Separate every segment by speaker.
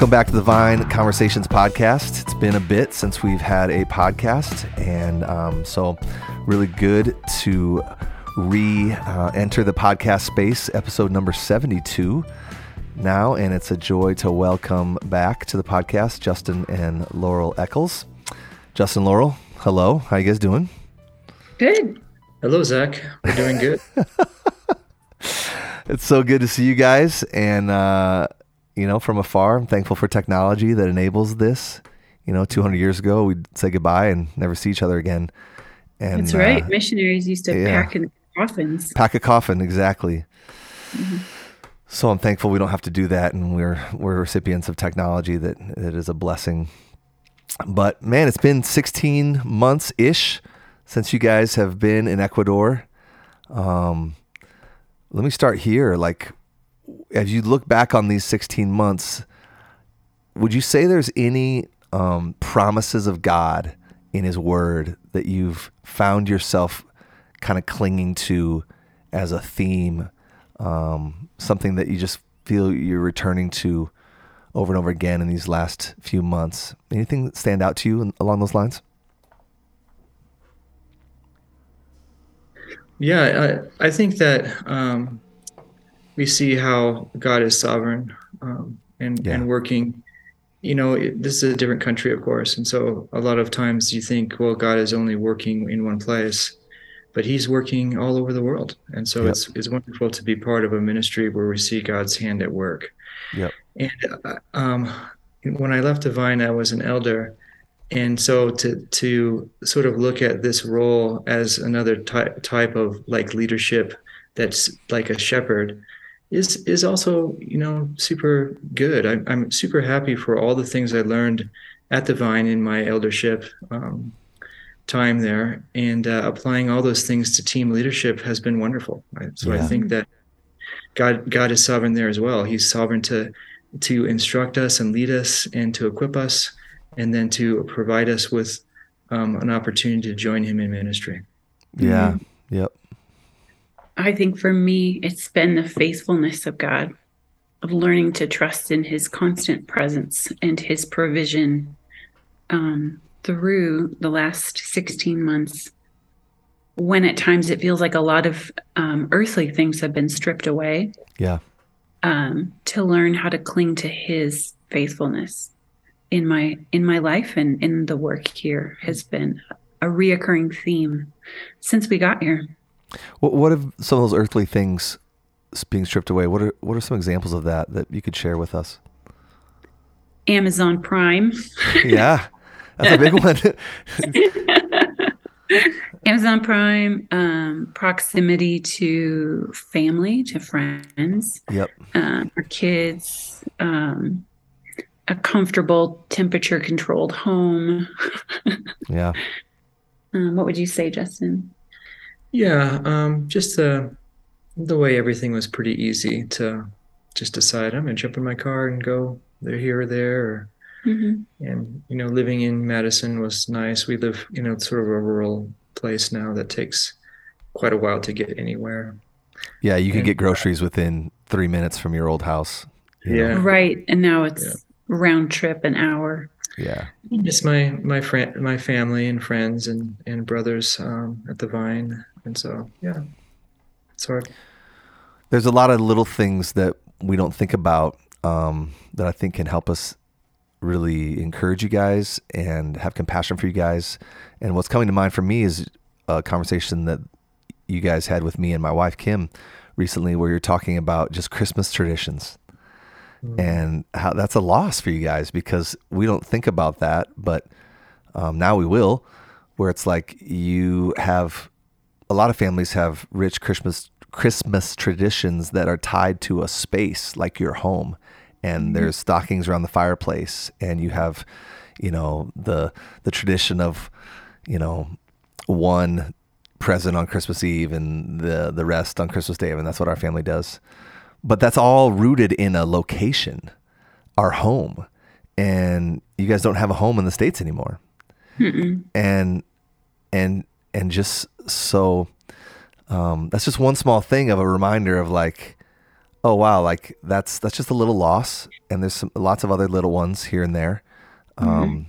Speaker 1: Welcome back to the Vine Conversations podcast. It's been a bit since we've had a podcast, and um, so really good to re uh, enter the podcast space, episode number 72 now, and it's a joy to welcome back to the podcast Justin and Laurel Eccles. Justin, Laurel, hello. How you guys doing?
Speaker 2: Good. Hello, Zach. We're doing good.
Speaker 1: it's so good to see you guys, and uh, you know, from afar, I'm thankful for technology that enables this. You know, 200 years ago, we'd say goodbye and never see each other again.
Speaker 3: And that's right. Uh, Missionaries used to yeah. pack in coffins.
Speaker 1: Pack a coffin, exactly. Mm-hmm. So I'm thankful we don't have to do that, and we're we're recipients of technology that that is a blessing. But man, it's been 16 months ish since you guys have been in Ecuador. Um, let me start here. Like, as you look back on these 16 months, would you say there's any um, promises of God in His Word that you've found yourself kind of clinging to as a theme? um, something that you just feel you're returning to over and over again in these last few months? Anything that stand out to you along those lines?
Speaker 2: Yeah, I, I think that um, we see how God is sovereign um, and, yeah. and working. You know, it, this is a different country, of course. And so a lot of times you think, well, God is only working in one place but he's working all over the world and so yep. it's it's wonderful to be part of a ministry where we see god's hand at work
Speaker 1: yep.
Speaker 2: and uh, um, when i left the Vine i was an elder and so to to sort of look at this role as another type type of like leadership that's like a shepherd is is also you know super good I, i'm super happy for all the things i learned at the vine in my eldership um, time there and uh, applying all those things to team leadership has been wonderful right? so yeah. i think that god god is sovereign there as well he's sovereign to to instruct us and lead us and to equip us and then to provide us with um, an opportunity to join him in ministry
Speaker 1: yeah mm-hmm. yep
Speaker 3: i think for me it's been the faithfulness of god of learning to trust in his constant presence and his provision um, through the last 16 months when at times it feels like a lot of um, earthly things have been stripped away.
Speaker 1: Yeah.
Speaker 3: Um, to learn how to cling to His faithfulness in my in my life and in the work here has been a reoccurring theme since we got here.
Speaker 1: What, what have some of those earthly things being stripped away? What are what are some examples of that that you could share with us?
Speaker 3: Amazon Prime.
Speaker 1: yeah. That's a big one.
Speaker 3: Amazon Prime, um, proximity to family, to friends.
Speaker 1: Yep.
Speaker 3: Um, our kids, um, a comfortable temperature controlled home.
Speaker 1: yeah.
Speaker 3: Um, what would you say, Justin?
Speaker 2: Yeah, um, just the the way everything was pretty easy to just decide I'm gonna jump in my car and go there, here, or there, or Mm-hmm. And you know, living in Madison was nice. We live, you know, sort of a rural place now that takes quite a while to get anywhere.
Speaker 1: Yeah, you can get groceries within three minutes from your old house.
Speaker 3: Yeah, know? right. And now it's yeah. round trip an hour.
Speaker 1: Yeah,
Speaker 2: just my my friend, my family and friends and and brothers um, at the Vine, and so yeah, it's hard.
Speaker 1: There's a lot of little things that we don't think about um, that I think can help us really encourage you guys and have compassion for you guys. And what's coming to mind for me is a conversation that you guys had with me and my wife Kim recently, where you're talking about just Christmas traditions. Mm. And how that's a loss for you guys because we don't think about that, but um, now we will. Where it's like you have a lot of families have rich Christmas Christmas traditions that are tied to a space like your home and mm-hmm. there's stockings around the fireplace and you have you know the the tradition of you know one present on Christmas Eve and the the rest on Christmas Day and that's what our family does but that's all rooted in a location our home and you guys don't have a home in the states anymore Mm-mm. and and and just so um, that's just one small thing of a reminder of like oh wow, like that's that's just a little loss, and there's some lots of other little ones here and there, um,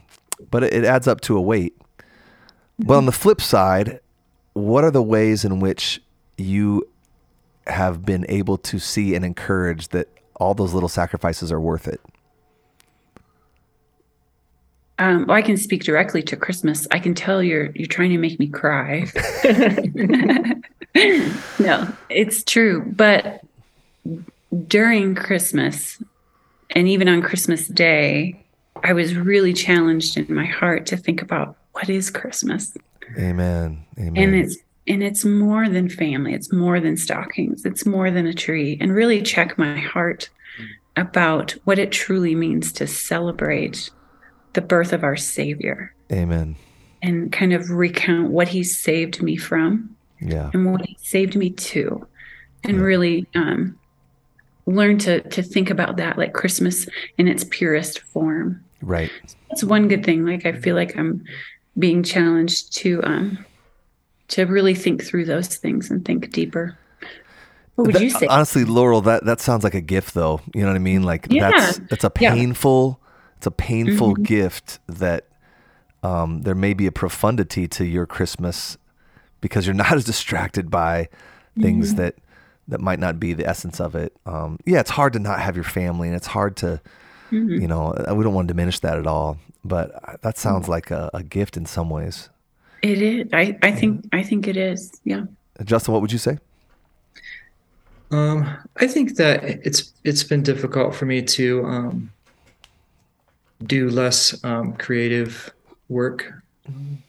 Speaker 1: but it, it adds up to a weight. But on the flip side, what are the ways in which you have been able to see and encourage that all those little sacrifices are worth it?
Speaker 3: Um, well, I can speak directly to Christmas. I can tell you're you're trying to make me cry. no, it's true. But during Christmas, and even on Christmas Day, I was really challenged in my heart to think about what is Christmas.
Speaker 1: Amen. Amen.
Speaker 3: And it's and it's more than family. It's more than stockings. It's more than a tree. And really check my heart about what it truly means to celebrate the birth of our Savior
Speaker 1: Amen.
Speaker 3: and kind of recount what He saved me from
Speaker 1: Yeah.
Speaker 3: and what He saved me to, and really um, learn to to think about that like Christmas in its purest form.
Speaker 1: Right.
Speaker 3: That's one good thing. Like I feel like I'm being challenged to um, to really think through those things and think deeper. What would
Speaker 1: That-
Speaker 3: you say?
Speaker 1: Honestly, Laurel, that that sounds like a gift, though. You know what I mean? Like
Speaker 3: Yeah.
Speaker 1: that's that's a
Speaker 3: Yeah.
Speaker 1: painful, it's a painful
Speaker 3: Mhm.
Speaker 1: gift that um, there may be a profundity to your Christmas because you're not as distracted by things
Speaker 3: Mm-hmm.
Speaker 1: that that might not be the essence of it. Um, yeah, it's hard to not have your family, and it's hard to,
Speaker 3: Mm-hmm.
Speaker 1: you know, uh, we don't want to diminish that at all. But uh, that sounds like a, a gift in some ways.
Speaker 3: It is. I, I think I think it is. Yeah.
Speaker 1: Justin, what would you say?
Speaker 2: Um, I think that it's it's been difficult for me to um, do less um, creative work.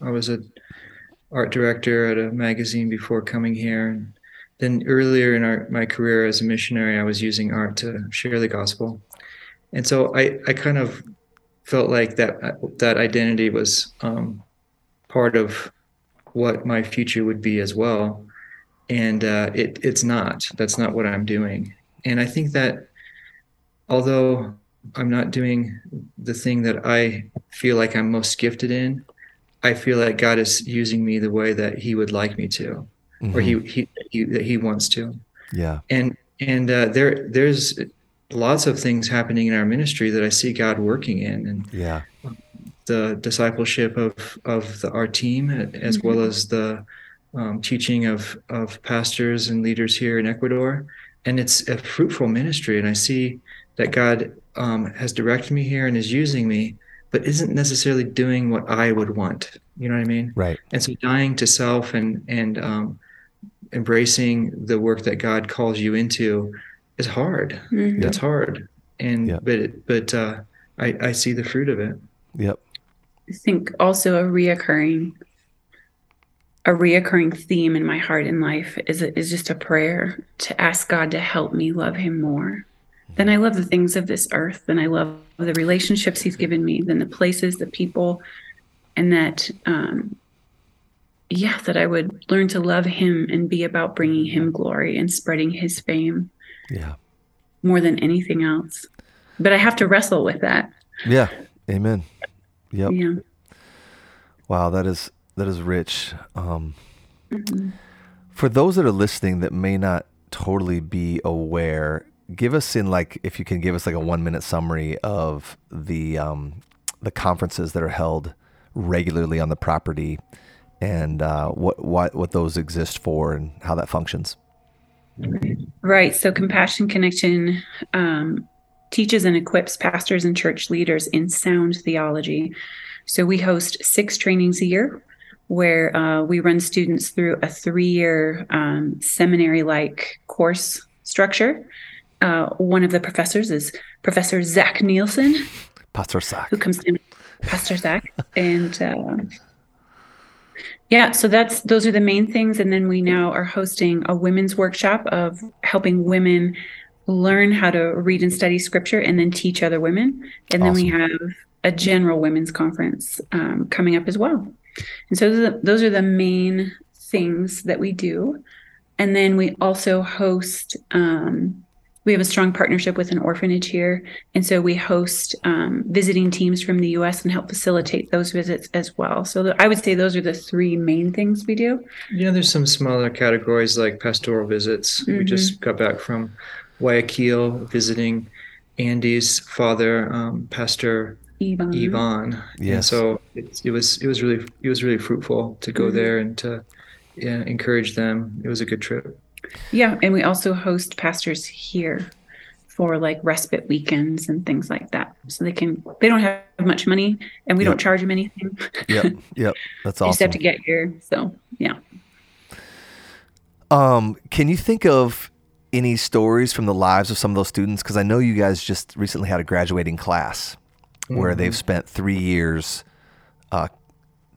Speaker 2: I was a art director at a magazine before coming here, and then earlier in our, my career as a missionary, I was using art to share the gospel, and so I I kind of felt like that that identity was um, part of what my future would be as well and uh, it it's not. That's not what I'm doing. And I think that although I'm not doing the thing that I feel like I'm most gifted in, I feel like God is using me the way that He would like me to, or He He, he that He wants to.
Speaker 1: Yeah.
Speaker 2: And and uh, there there's lots of things happening in our ministry that I see God working in, and
Speaker 1: Yeah.
Speaker 2: the discipleship of of the, our team as well as the um, teaching of of pastors and leaders here in Ecuador, and it's a fruitful ministry. And I see that God um, has directed me here and is using me, but isn't necessarily doing what I would want. You know what I mean?
Speaker 1: Right.
Speaker 2: And so dying to self and and um, embracing the work that God calls you into is hard.
Speaker 3: Mhm.
Speaker 2: It's hard, and
Speaker 1: Yeah.
Speaker 2: but it, but uh, I I see the fruit of it.
Speaker 1: Yep.
Speaker 3: I think also a reoccurring a reoccurring theme in my heart and life is is just a prayer to ask God to help me love him more than I love the things of this earth, than I love the relationships he's given me, then the places, the people, and that um yeah, that I would learn to love him and be about bringing him glory and spreading his fame
Speaker 1: Yeah.
Speaker 3: more than anything else. But I have to wrestle with that.
Speaker 1: Yeah. Amen. Yep.
Speaker 3: Yeah.
Speaker 1: Wow, that is that is rich. Um,
Speaker 3: Mm-hmm.
Speaker 1: For those that are listening that may not totally be aware, give us in like if you can give us like a one minute summary of the um, the conferences that are held regularly on the property and uh, what what what those exist for and how that functions.
Speaker 3: Right. So Compassion Connection um, teaches and equips pastors and church leaders in sound theology. So we host six trainings a year where uh, we run students through a three year um, seminary like course structure. Uh, one of the professors is Professor Zach Nielsen,
Speaker 1: Pastor Sack.
Speaker 3: who comes in, Pastor Zach. And uh, yeah, so that's those are the main things. And then we now are hosting a women's workshop of helping women learn how to read and study scripture and then teach other women. And then we have a general women's conference um, coming up as well. And so those are, the, those are the main things that we do. And then we also host, um, we have a strong partnership with an orphanage here. And so we host um, visiting teams from the US and help facilitate those visits as well. So the, I would say those are the three main things we do.
Speaker 2: Yeah, there's some smaller categories like pastoral visits. We just got back from Guayaquil visiting Andy's father, um, Pastor
Speaker 3: Yvonne.
Speaker 2: Yvonne.
Speaker 1: Yes.
Speaker 2: And so it, it was it was really it was really fruitful to go
Speaker 3: Mhm.
Speaker 2: there and to yeah, encourage them. It was a good trip.
Speaker 3: Yeah, and we also host pastors here for like respite weekends and things like that. So they can they don't have much money and we
Speaker 1: Yep.
Speaker 3: don't charge them anything.
Speaker 1: Yep. Yep. That's awesome.
Speaker 3: You just have to get here. So yeah.
Speaker 1: Um, can you think of any stories from the lives of some of those students? Because I know you guys just recently had a graduating class where they've spent three years uh,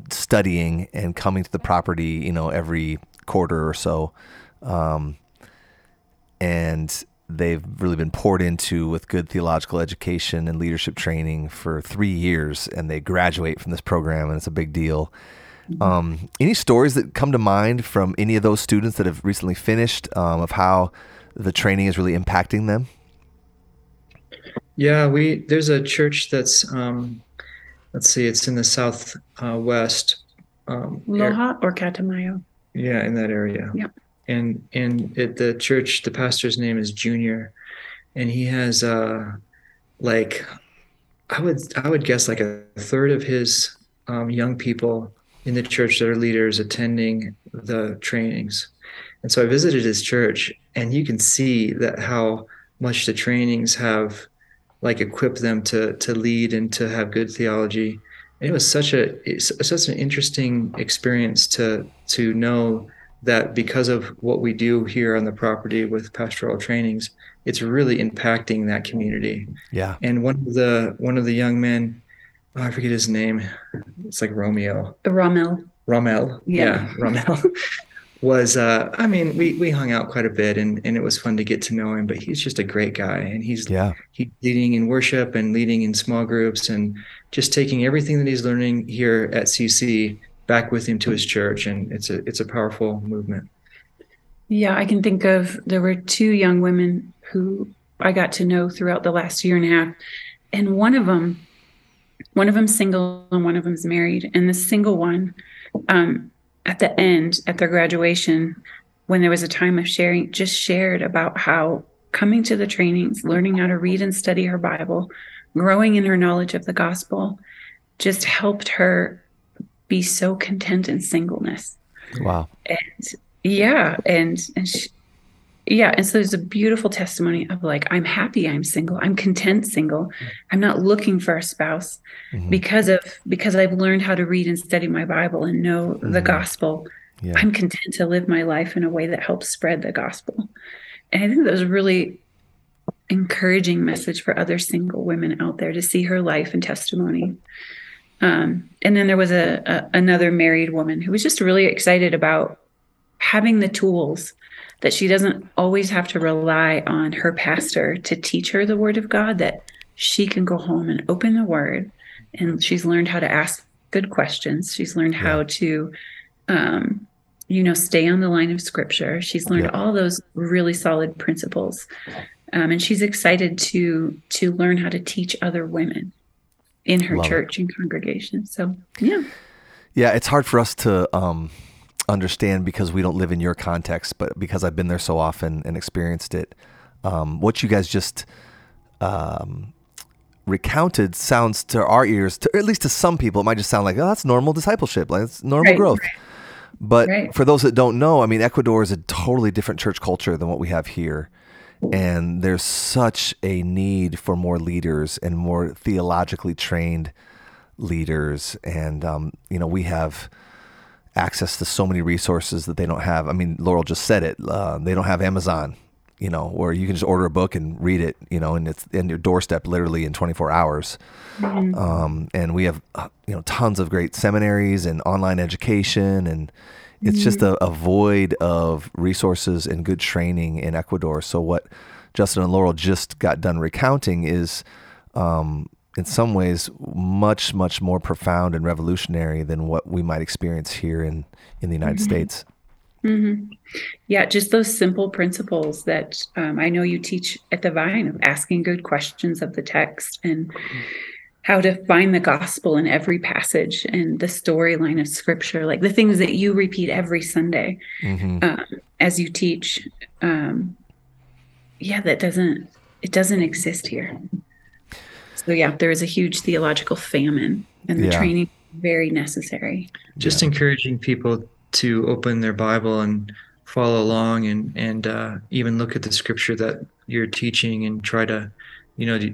Speaker 1: studying and coming to the property, you know, every quarter or so, um, and they've really been poured into with good theological education and leadership training for three years, and they graduate from this program, and it's a big deal. Um, any stories that come to mind from any of those students that have recently finished um, of how the training is really impacting them?
Speaker 2: Yeah, we there's a church that's um, let's see, it's in the southwest. uh. Um, area-
Speaker 3: Loja or Catamayo.
Speaker 2: Yeah, in that area.
Speaker 3: Yeah.
Speaker 2: And and at the church, the pastor's name is Junior, and he has uh like I would I would guess like a third of his um, young people in the church that are leaders attending the trainings. And so I visited his church, and you can see that how much the trainings have like equipped them to to lead and to have good theology. And It was such a such an interesting experience to to know that because of what we do here on the property with pastoral trainings, it's really impacting that community.
Speaker 1: Yeah.
Speaker 2: And one of the one of the young men, oh, I forget his name. It's like Romeo.
Speaker 3: Rommel.
Speaker 2: Rommel.
Speaker 3: Yeah.
Speaker 2: Rommel. was uh I mean, we we hung out quite a bit and and it was fun to get to know him, but he's just a great guy and he's
Speaker 1: Yeah.
Speaker 2: he's leading in worship and leading in small groups and just taking everything that he's learning here at CC back with him to his church and it's a it's a powerful movement.
Speaker 3: Yeah, I can think of there were two young women who I got to know throughout the last year and a half, and one of them, one of them's single and one of them's married, and the single one, um, at the end at their graduation, when there was a time of sharing, just shared about how coming to the trainings, learning how to read and study her Bible, growing in her knowledge of the gospel, just helped her be so content in singleness
Speaker 1: Wow.
Speaker 3: And yeah and and she, yeah and so there's a beautiful testimony of like i'm happy i'm single i'm content single i'm not looking for a spouse
Speaker 1: Mhm.
Speaker 3: because of because i've learned how to read and study my bible and know the
Speaker 1: Mhm.
Speaker 3: gospel
Speaker 1: Yeah.
Speaker 3: i'm content to live my life in a way that helps spread the gospel and i think that was a really encouraging message for other single women out there to see her life and testimony um, and then there was a, a another married woman who was just really excited about having the tools that she doesn't always have to rely on her pastor to teach her the word of God, that she can go home and open the word. And she's learned how to ask good questions. She's learned how to, um, you know, stay on the line of scripture. She's learned
Speaker 1: Yeah.
Speaker 3: all those really solid principles. Um, and she's excited to to learn how to teach other women in her
Speaker 1: Love it.
Speaker 3: church and congregation. So yeah.
Speaker 1: Yeah, it's hard for us to um, understand because we don't live in your context, but because I've been there so often and experienced it. Um, what you guys just um, recounted sounds to our ears, to, or at least to some people, it might just sound like, oh, that's normal discipleship, like it's normal
Speaker 3: Right,
Speaker 1: growth.
Speaker 3: right.
Speaker 1: But
Speaker 3: Right.
Speaker 1: for those that don't know, I mean, Ecuador is a totally different church culture than what we have here. And there's such a need for more leaders and more theologically trained leaders. And, um, you know, we have access to so many resources that they don't have. I mean, Laurel just said it. Uh, they don't have Amazon, you know, where you can just order a book and read it, you know, and it's in your doorstep literally in 24 hours. Um, and we have, uh, you know, tons of great seminaries and online education. And it's just a, a void of resources and good training in Ecuador. So what Justin and Laurel just got done recounting is, um, in some ways, much, much more profound and revolutionary than what we might experience here in, in the United States.
Speaker 3: hmm Yeah, just those simple principles that um, I know you teach at the Vine of asking good questions of the text and how to find the gospel in every passage and the storyline of scripture, like the things that you repeat every Sunday
Speaker 1: hmm
Speaker 3: um, as you teach. Um, yeah, that doesn't it doesn't exist here. So yeah, there is a huge theological famine, and the
Speaker 1: Yeah.
Speaker 3: training very necessary.
Speaker 2: just encouraging people to open their Bible and follow along and and uh, even look at the scripture that you're teaching and try to, you know, to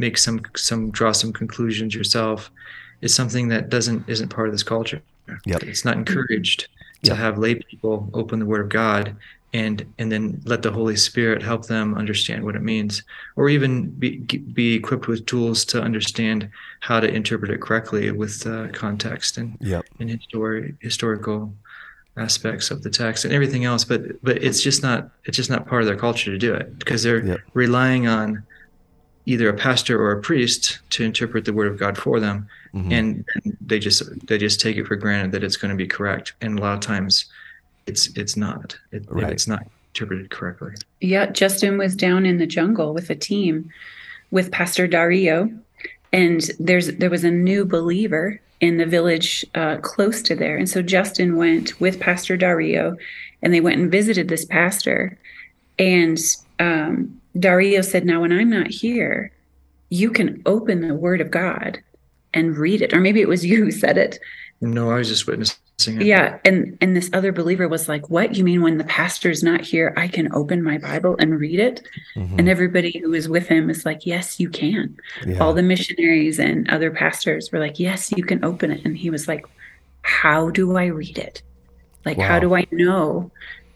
Speaker 2: make some some draw some conclusions yourself. Is something that doesn't isn't part of this culture.
Speaker 1: Yep.
Speaker 2: It's not encouraged to
Speaker 1: Yep.
Speaker 2: have lay people open the Word of God and and then let the Holy Spirit help them understand what it means, or even be be equipped with tools to understand how to interpret it correctly with uh, context and
Speaker 1: Yep.
Speaker 2: and histori- historical aspects of the text and everything else but but it's just not it's just not part of their culture to do it because they're
Speaker 1: Yep.
Speaker 2: relying on either a pastor or a priest to interpret the word of God for them.
Speaker 1: Mhm.
Speaker 2: and they just they just take it for granted that it's going to be correct. And a lot of times it's it's not. It,
Speaker 1: Right.
Speaker 2: it's not interpreted correctly.
Speaker 3: Yeah, Justin was down in the jungle with a team with Pastor Dario, and there's there was a new believer in the village uh, close to there, and so Justin went with Pastor Dario, and they went and visited this pastor, and um, Dario said, "Now, when I'm not here, you can open the Word of God and read it, or maybe it was you who said it,
Speaker 2: no i was just witnessing it.
Speaker 3: Yeah and and this other believer was like what? You mean when the pastor's not here i can open my bible and read it?
Speaker 1: Mhm.
Speaker 3: and everybody who was with him was like yes you can.
Speaker 1: Yeah.
Speaker 3: all the missionaries and other pastors were like yes you can open it. And he was like how do i read it? Like
Speaker 1: Wow.
Speaker 3: how do i know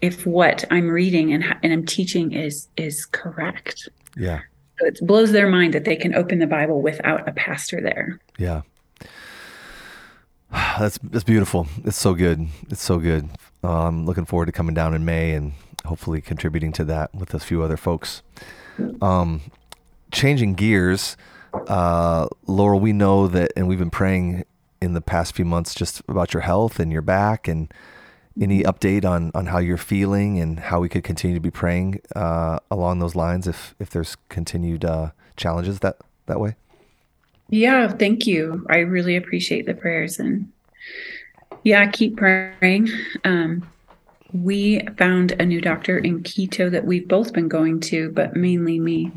Speaker 3: if what i'm reading and, and i'm teaching is is correct
Speaker 1: yeah.
Speaker 3: so it blows their mind that they can open the bible without a pastor there
Speaker 1: Yeah. That's that's beautiful. It's so good. It's so good. Uh, I'm looking forward to coming down in May and hopefully contributing to that with a few other folks. Um, changing gears, uh, Laurel, we know that, and we've been praying in the past few months just about your health and your back, and any update on on how you're feeling and how we could continue to be praying uh, along those lines if if there's continued uh, challenges that that way.
Speaker 3: Yeah, thank you. I really appreciate the prayers and yeah, keep praying. Um, we found a new doctor in Quito that we've both been going to, but mainly me,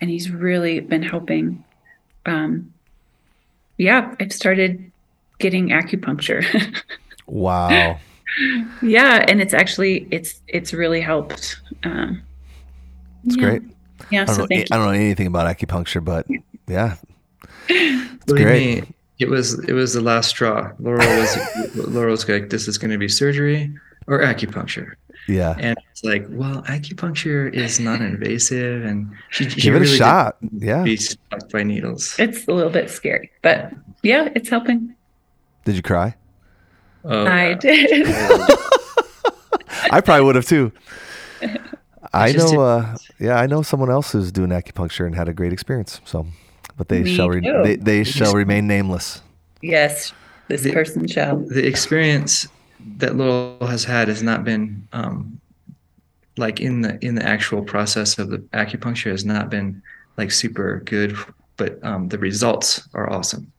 Speaker 3: and he's really been helping. Um, yeah, I've started getting acupuncture.
Speaker 1: Wow.
Speaker 3: Yeah, and it's actually it's it's really helped. Um,
Speaker 1: It's
Speaker 3: yeah.
Speaker 1: great.
Speaker 3: Yeah,
Speaker 1: I don't,
Speaker 3: so
Speaker 1: know,
Speaker 3: thank
Speaker 1: I don't know anything about acupuncture, but yeah, it's
Speaker 2: Believe
Speaker 1: great.
Speaker 2: me, it was it was the last straw. Laurel was Laurel's like, this is going to be surgery or acupuncture,
Speaker 1: Yeah,
Speaker 2: and it's like, well, acupuncture is non-invasive, and she, she
Speaker 1: give it a shot. Yeah.
Speaker 2: be stuck by needles.
Speaker 3: It's a little bit scary, but yeah, it's helping.
Speaker 1: Did you cry?
Speaker 2: Oh,
Speaker 3: I
Speaker 2: yeah.
Speaker 3: did.
Speaker 1: I probably would have too. I know. Uh, yeah, I know someone else who's doing acupuncture and had a great experience. So, but they
Speaker 3: Me
Speaker 1: shall re- they, they shall remain nameless.
Speaker 3: yes, this
Speaker 2: The-
Speaker 3: person shall.
Speaker 2: the experience that Laurel has had has not been um, like in the in the actual process of the acupuncture has not been like super good, but um, the results are awesome.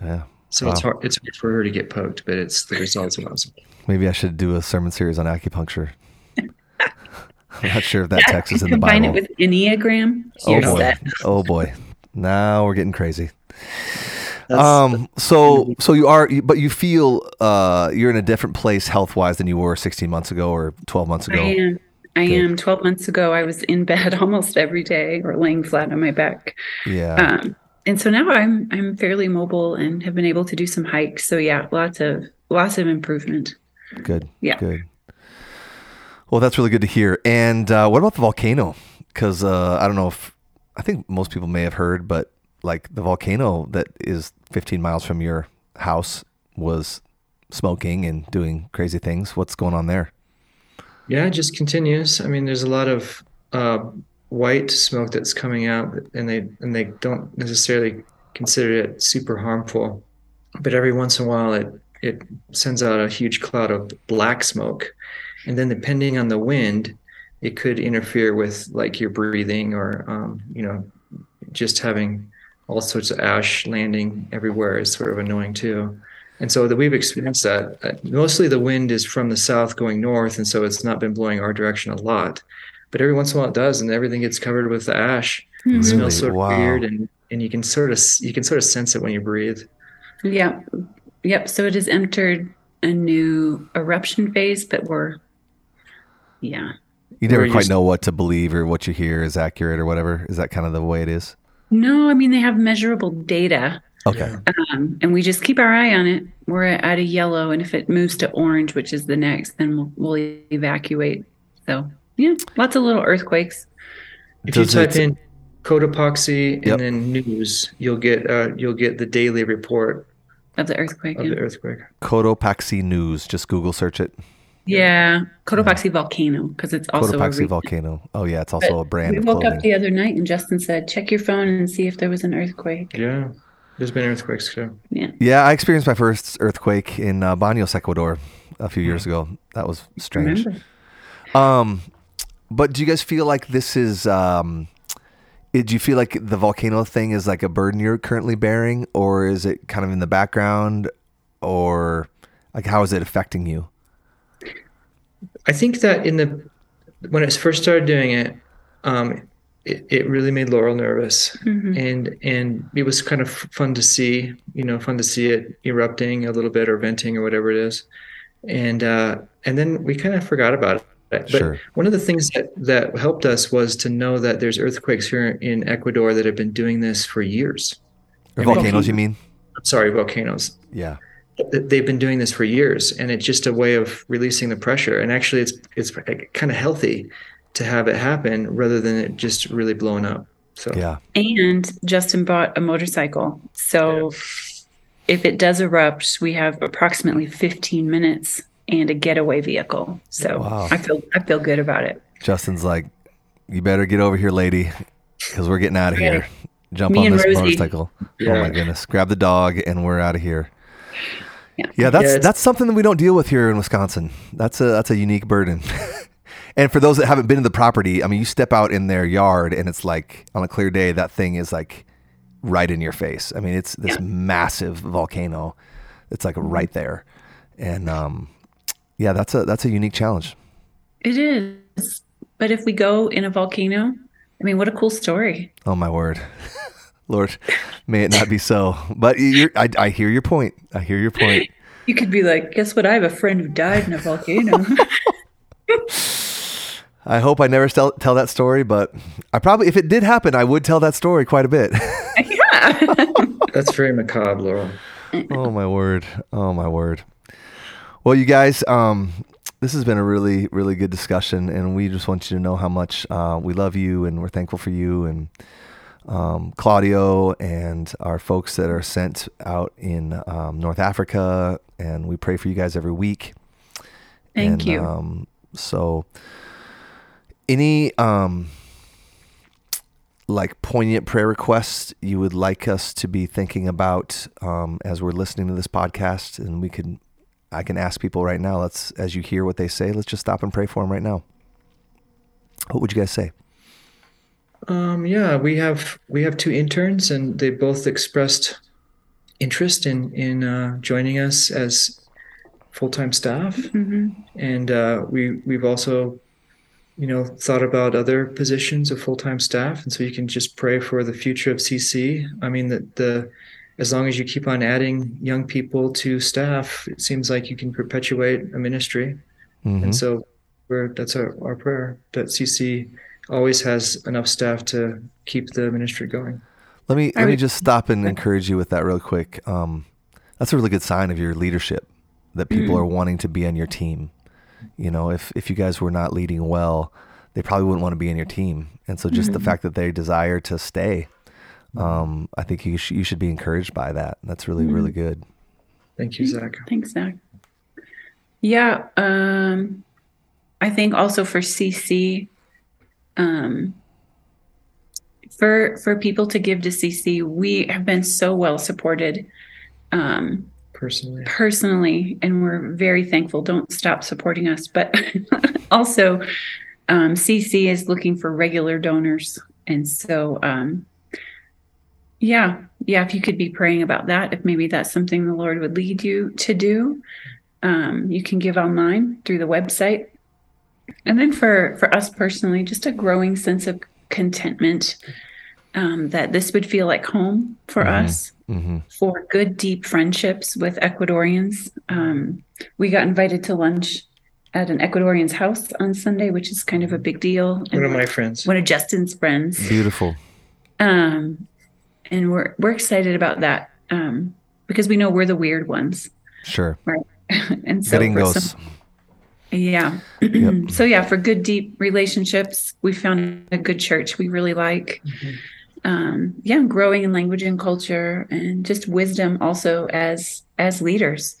Speaker 1: Yeah,
Speaker 2: So it's hard it's hard for her to get poked, but it's the results are awesome.
Speaker 1: maybe I should do a sermon series on acupuncture. I'm not sure if that text is in the Bible.
Speaker 3: Combine it with Enneagram.
Speaker 1: oh boy!
Speaker 3: set.
Speaker 1: Oh boy! Now we're getting crazy.
Speaker 2: That's-
Speaker 1: um. So so you are, but you feel uh you're in a different place health wise than you were 16 months ago or 12 months ago.
Speaker 3: I am. I
Speaker 1: Good.
Speaker 3: am. 12 months ago, I was in bed almost every day or laying flat on my back.
Speaker 1: Yeah.
Speaker 3: Um, and so now I'm I'm fairly mobile and have been able to do some hikes. So yeah, lots of lots of improvement.
Speaker 1: Good.
Speaker 3: Yeah.
Speaker 1: Good. Well, that's really good to hear. And uh, what about the volcano? Because uh, I don't know if I think most people may have heard, but like the volcano that is 15 miles from your house was smoking and doing crazy things. What's going on there?
Speaker 2: Yeah, it just continues. I mean, there's a lot of uh, white smoke that's coming out, and they and they don't necessarily consider it super harmful, but every once in a while it it sends out a huge cloud of black smoke, and then depending on the wind, it could interfere with like your breathing or um, you know just having all sorts of ash landing everywhere is sort of annoying too. And so that we've experienced that. Uh, mostly the wind is from the south going north, and so it's not been blowing our direction a lot. But every once in a while it does, and everything gets covered with the ash.
Speaker 3: Mhm.
Speaker 2: It smells sort of
Speaker 1: Wow.
Speaker 2: weird, and and you can sort of you can sort of sense it when you breathe.
Speaker 3: Yep. Yep. So it has entered a new eruption phase, but we're, yeah.
Speaker 1: You never quite know what to believe or what you hear is accurate or whatever. Is that kind of the way it is?
Speaker 3: No, I mean, they have measurable data
Speaker 1: Okay.
Speaker 3: um, and we just keep our eye on it. We're at a yellow. And if it moves to orange, which is the next, then we'll, we'll evacuate. So, yeah, lots of little earthquakes.
Speaker 2: If you type
Speaker 1: it-
Speaker 2: in Cotopaxi and
Speaker 1: Yep.
Speaker 2: then news, you'll get uh, you'll get the daily report
Speaker 3: Of the earthquake.
Speaker 2: of
Speaker 3: Yeah.
Speaker 2: the earthquake.
Speaker 1: Cotopaxi News. Just Google search it.
Speaker 3: yeah. Cotopaxi volcano, because it's also a
Speaker 1: Cotopaxi
Speaker 3: region.
Speaker 1: volcano. Oh yeah, it's also a brand
Speaker 3: We
Speaker 1: of
Speaker 3: woke
Speaker 1: clothing.
Speaker 3: up the other night and Justin said, check your phone and see if there was an earthquake.
Speaker 2: Yeah, there's been earthquakes too.
Speaker 3: Yeah.
Speaker 1: Yeah, I experienced my first earthquake in uh, Banos, Ecuador, a few years ago. That was strange.
Speaker 3: Remember?
Speaker 1: Um, but do you guys feel like this is? Um, do you feel like the volcano thing is like a burden you're currently bearing, or is it kind of in the background, or like how is it affecting you?
Speaker 2: I think that in the when I first started doing it, um, it, it really made Laurel nervous,
Speaker 3: Mhm.
Speaker 2: and and it was kind of fun to see, you know, fun to see it erupting a little bit or venting or whatever it is, and uh, and then we kind of forgot about it. But
Speaker 1: Sure.
Speaker 2: one of the things that that helped us was to know that there's earthquakes here in Ecuador that have been doing this for years.
Speaker 1: Or
Speaker 2: And
Speaker 1: volcanoes, you mean?
Speaker 2: I'm Sorry, volcanoes.
Speaker 1: Yeah.
Speaker 2: They've been doing this for years, and it's just a way of releasing the pressure. And actually, it's it's kind of healthy to have it happen rather than it just really blowing up. So
Speaker 1: Yeah.
Speaker 3: And Justin bought a motorcycle. So if it does erupt, we have approximately 15 minutes and a getaway vehicle. So
Speaker 1: Wow.
Speaker 3: I feel I feel good about it.
Speaker 1: Justin's like, you better get over here, lady, because we're getting out of here. Jump
Speaker 3: Me
Speaker 1: on this
Speaker 3: Rosie.
Speaker 1: motorcycle. Oh my goodness. Grab the dog and we're out of here.
Speaker 3: Yeah.
Speaker 1: Yeah, that's that's something that we don't deal with here in Wisconsin. That's a that's a unique burden. and for those that haven't been to the property, I mean, you step out in their yard and it's like on a clear day, that thing is like right in your face. I mean, it's this
Speaker 3: Yeah.
Speaker 1: massive volcano. It's like right there, and um, yeah, that's a that's a unique challenge.
Speaker 3: It is. But if we go in a volcano, I mean, what a cool story.
Speaker 1: Oh my word, Lord, may it not be so. But you're, I, I hear your point. I hear your point.
Speaker 3: You could be like, guess what? I have a friend who died in a volcano.
Speaker 1: I hope I never tell, tell that story, but I probably, if it did happen, I would tell that story quite a bit.
Speaker 3: yeah.
Speaker 2: that's very macabre, Laurel.
Speaker 1: oh my word. Oh my word. Well, you guys, um, this has been a really, really good discussion, and we just want you to know how much uh, we love you and we're thankful for you and um, Claudio and our folks that are sent out in um, North Africa, and we pray for you guys every week.
Speaker 3: Thank
Speaker 1: And,
Speaker 3: you.
Speaker 1: Um, so, any um, like poignant prayer requests you would like us to be thinking about um, as we're listening to this podcast, and we can, I can ask people right now. Let's, as you hear what they say, let's just stop and pray for them right now. What would you guys say?
Speaker 2: Um, yeah, we have we have two interns, and they both expressed interest in in uh, joining us as full time staff.
Speaker 3: hmm
Speaker 2: and uh, we we've also you know thought about other positions of full-time staff and so you can just pray for the future of cc i mean that the as long as you keep on adding young people to staff it seems like you can perpetuate a ministry
Speaker 1: Mhm.
Speaker 2: and so we're that's our, our prayer that cc always has enough staff to keep the ministry going
Speaker 1: Let me let me just stop and encourage you with that real quick. Um, that's a really good sign of your leadership that people are wanting to be on your team. You know, if if you guys were not leading well, they probably wouldn't want to be in your team. And so, just the fact that they desire to stay, um, I think you sh- you should be encouraged by that. That's really really good.
Speaker 2: thank you zach
Speaker 3: Thanks, Zach. Yeah, um, I think also for CC, um, for for people to give to CC, we have been so well supported um,
Speaker 2: personally
Speaker 3: personally, and we're very thankful. Don't stop supporting us, but also um, CC is looking for regular donors, and so um, yeah, yeah. If you could be praying about that, if maybe that's something the Lord would lead you to do, um, you can give online through the website. And then for for us personally, just a growing sense of contentment um, that this would feel like home for
Speaker 1: Mhm.
Speaker 3: us.
Speaker 1: hmm
Speaker 3: For good, deep friendships with Ecuadorians, um, we got invited to lunch at an Ecuadorian's house on Sunday, which is kind of a big deal.
Speaker 2: One of my friends.
Speaker 3: one of Justin's friends.
Speaker 1: Beautiful.
Speaker 3: Um, and we're we're excited about that um, because we know we're the weird ones.
Speaker 1: Sure. Right.
Speaker 3: and so for
Speaker 1: Gringos.
Speaker 3: some, yeah.
Speaker 1: Yep.
Speaker 3: so yeah, for good deep relationships, we found a good church we really like.
Speaker 2: Mhm.
Speaker 3: Um, yeah, growing in language and culture and just wisdom also as as leaders.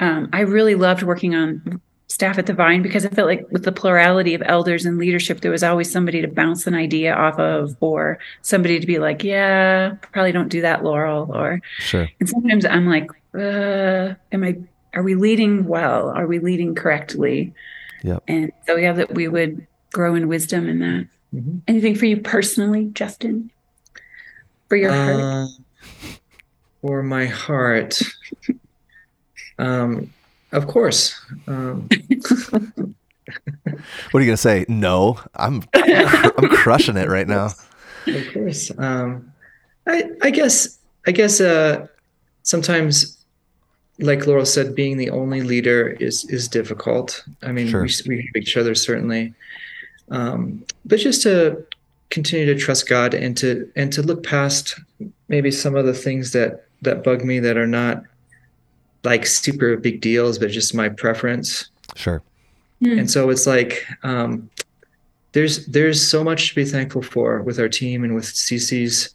Speaker 3: Um, I really loved working on staff at the Vine because I felt like with the plurality of elders and leadership, there was always somebody to bounce an idea off of, or somebody to be like, "Yeah, probably don't do that, Laurel," or
Speaker 1: Sure.
Speaker 3: and sometimes I'm like, uh, am I, are we leading well? Are we leading correctly?
Speaker 1: Yep.
Speaker 3: And so, yeah, that we would grow in wisdom in that.
Speaker 2: Mhm.
Speaker 3: Anything for you personally, Justin? For your heart?
Speaker 2: Uh, for my heart, um, of course. Um,
Speaker 1: What are you gonna say? No, I'm I'm crushing it right now.
Speaker 2: of course. Um, I I guess I guess uh, sometimes, like Laurel said, being the only leader is is difficult. I mean,
Speaker 1: Sure.
Speaker 2: we we help each other certainly, um, but just to continue to trust God and to and to look past maybe some of the things that that bug me that are not like super big deals, but just my preference.
Speaker 1: Sure.
Speaker 3: Hmm.
Speaker 2: and so it's like um, there's there's so much to be thankful for with our team and with CC's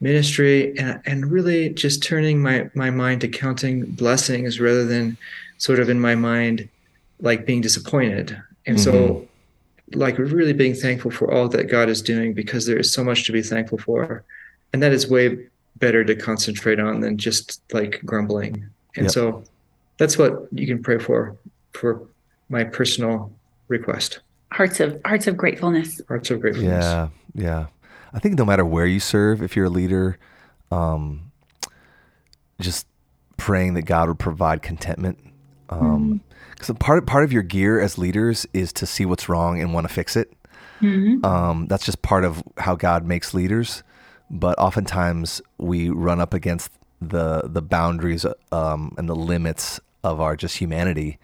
Speaker 2: ministry and, and really just turning my my mind to counting blessings rather than sort of in my mind like being disappointed. And so like really being thankful for all that God is doing because there is so much to be thankful for. And that is way better to concentrate on than just like grumbling and
Speaker 1: Yep.
Speaker 2: so that's what you can pray for for my personal request.
Speaker 3: hearts of hearts of gratefulness.
Speaker 2: Hearts of gratefulness.
Speaker 1: Yeah, yeah. I think no matter where you serve, if you're a leader, um, just praying that God would provide contentment. Um, because part part of your gear as leaders is to see what's wrong and want to fix it.
Speaker 3: Mhm.
Speaker 1: Um, that's just part of how God makes leaders. But oftentimes we run up against the the boundaries um, and the limits of our just humanity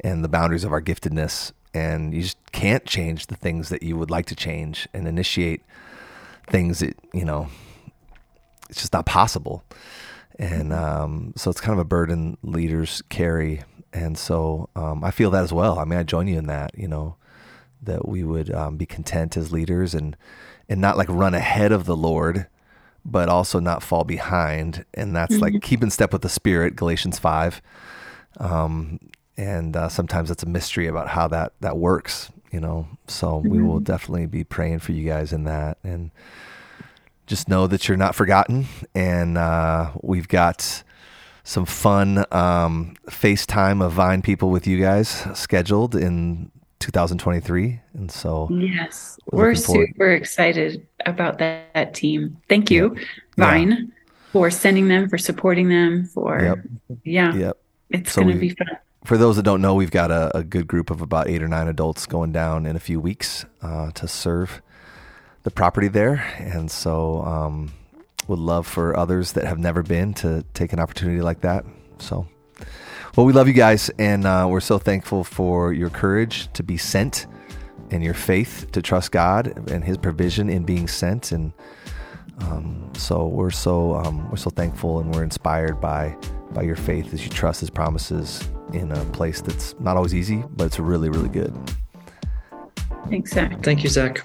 Speaker 1: and the boundaries of our giftedness, and you just can't change the things that you would like to change and initiate things that you know it's just not possible. And um, so it's kind of a burden leaders carry, and so um, I feel that as well. I mean, I join you in that. You know, that we would um, be content as leaders and and not like run ahead of the Lord, but also not fall behind. And that's like keep in step with the Spirit, Galatians five. Um, and uh, sometimes it's a mystery about how that that works. You know, so we will definitely be praying for you guys in that and. Just know that you're not forgotten, and uh, we've got some fun um, FaceTime of Vine people with you guys scheduled in 2023, and so
Speaker 3: Yes,
Speaker 1: We're
Speaker 3: super excited about that, that team. Thank you,
Speaker 1: Yeah.
Speaker 3: Vine, for sending them, for supporting them, for
Speaker 1: Yep.
Speaker 3: yeah,
Speaker 1: yep.
Speaker 3: it's
Speaker 1: So
Speaker 3: going to be fun.
Speaker 1: For those that don't know, we've got a, a good group of about eight or nine adults going down in a few weeks uh, to serve the property there, and so um, would love for others that have never been to take an opportunity like that. So, well, we love you guys, and uh, we're so thankful for your courage to be sent and your faith to trust God and His provision in being sent, and um, so we're so um, we're so thankful and we're inspired by by your faith as you trust His promises in a place that's not always easy, but it's really really good.
Speaker 3: Thanks, Zach.
Speaker 2: Thank you, Zach.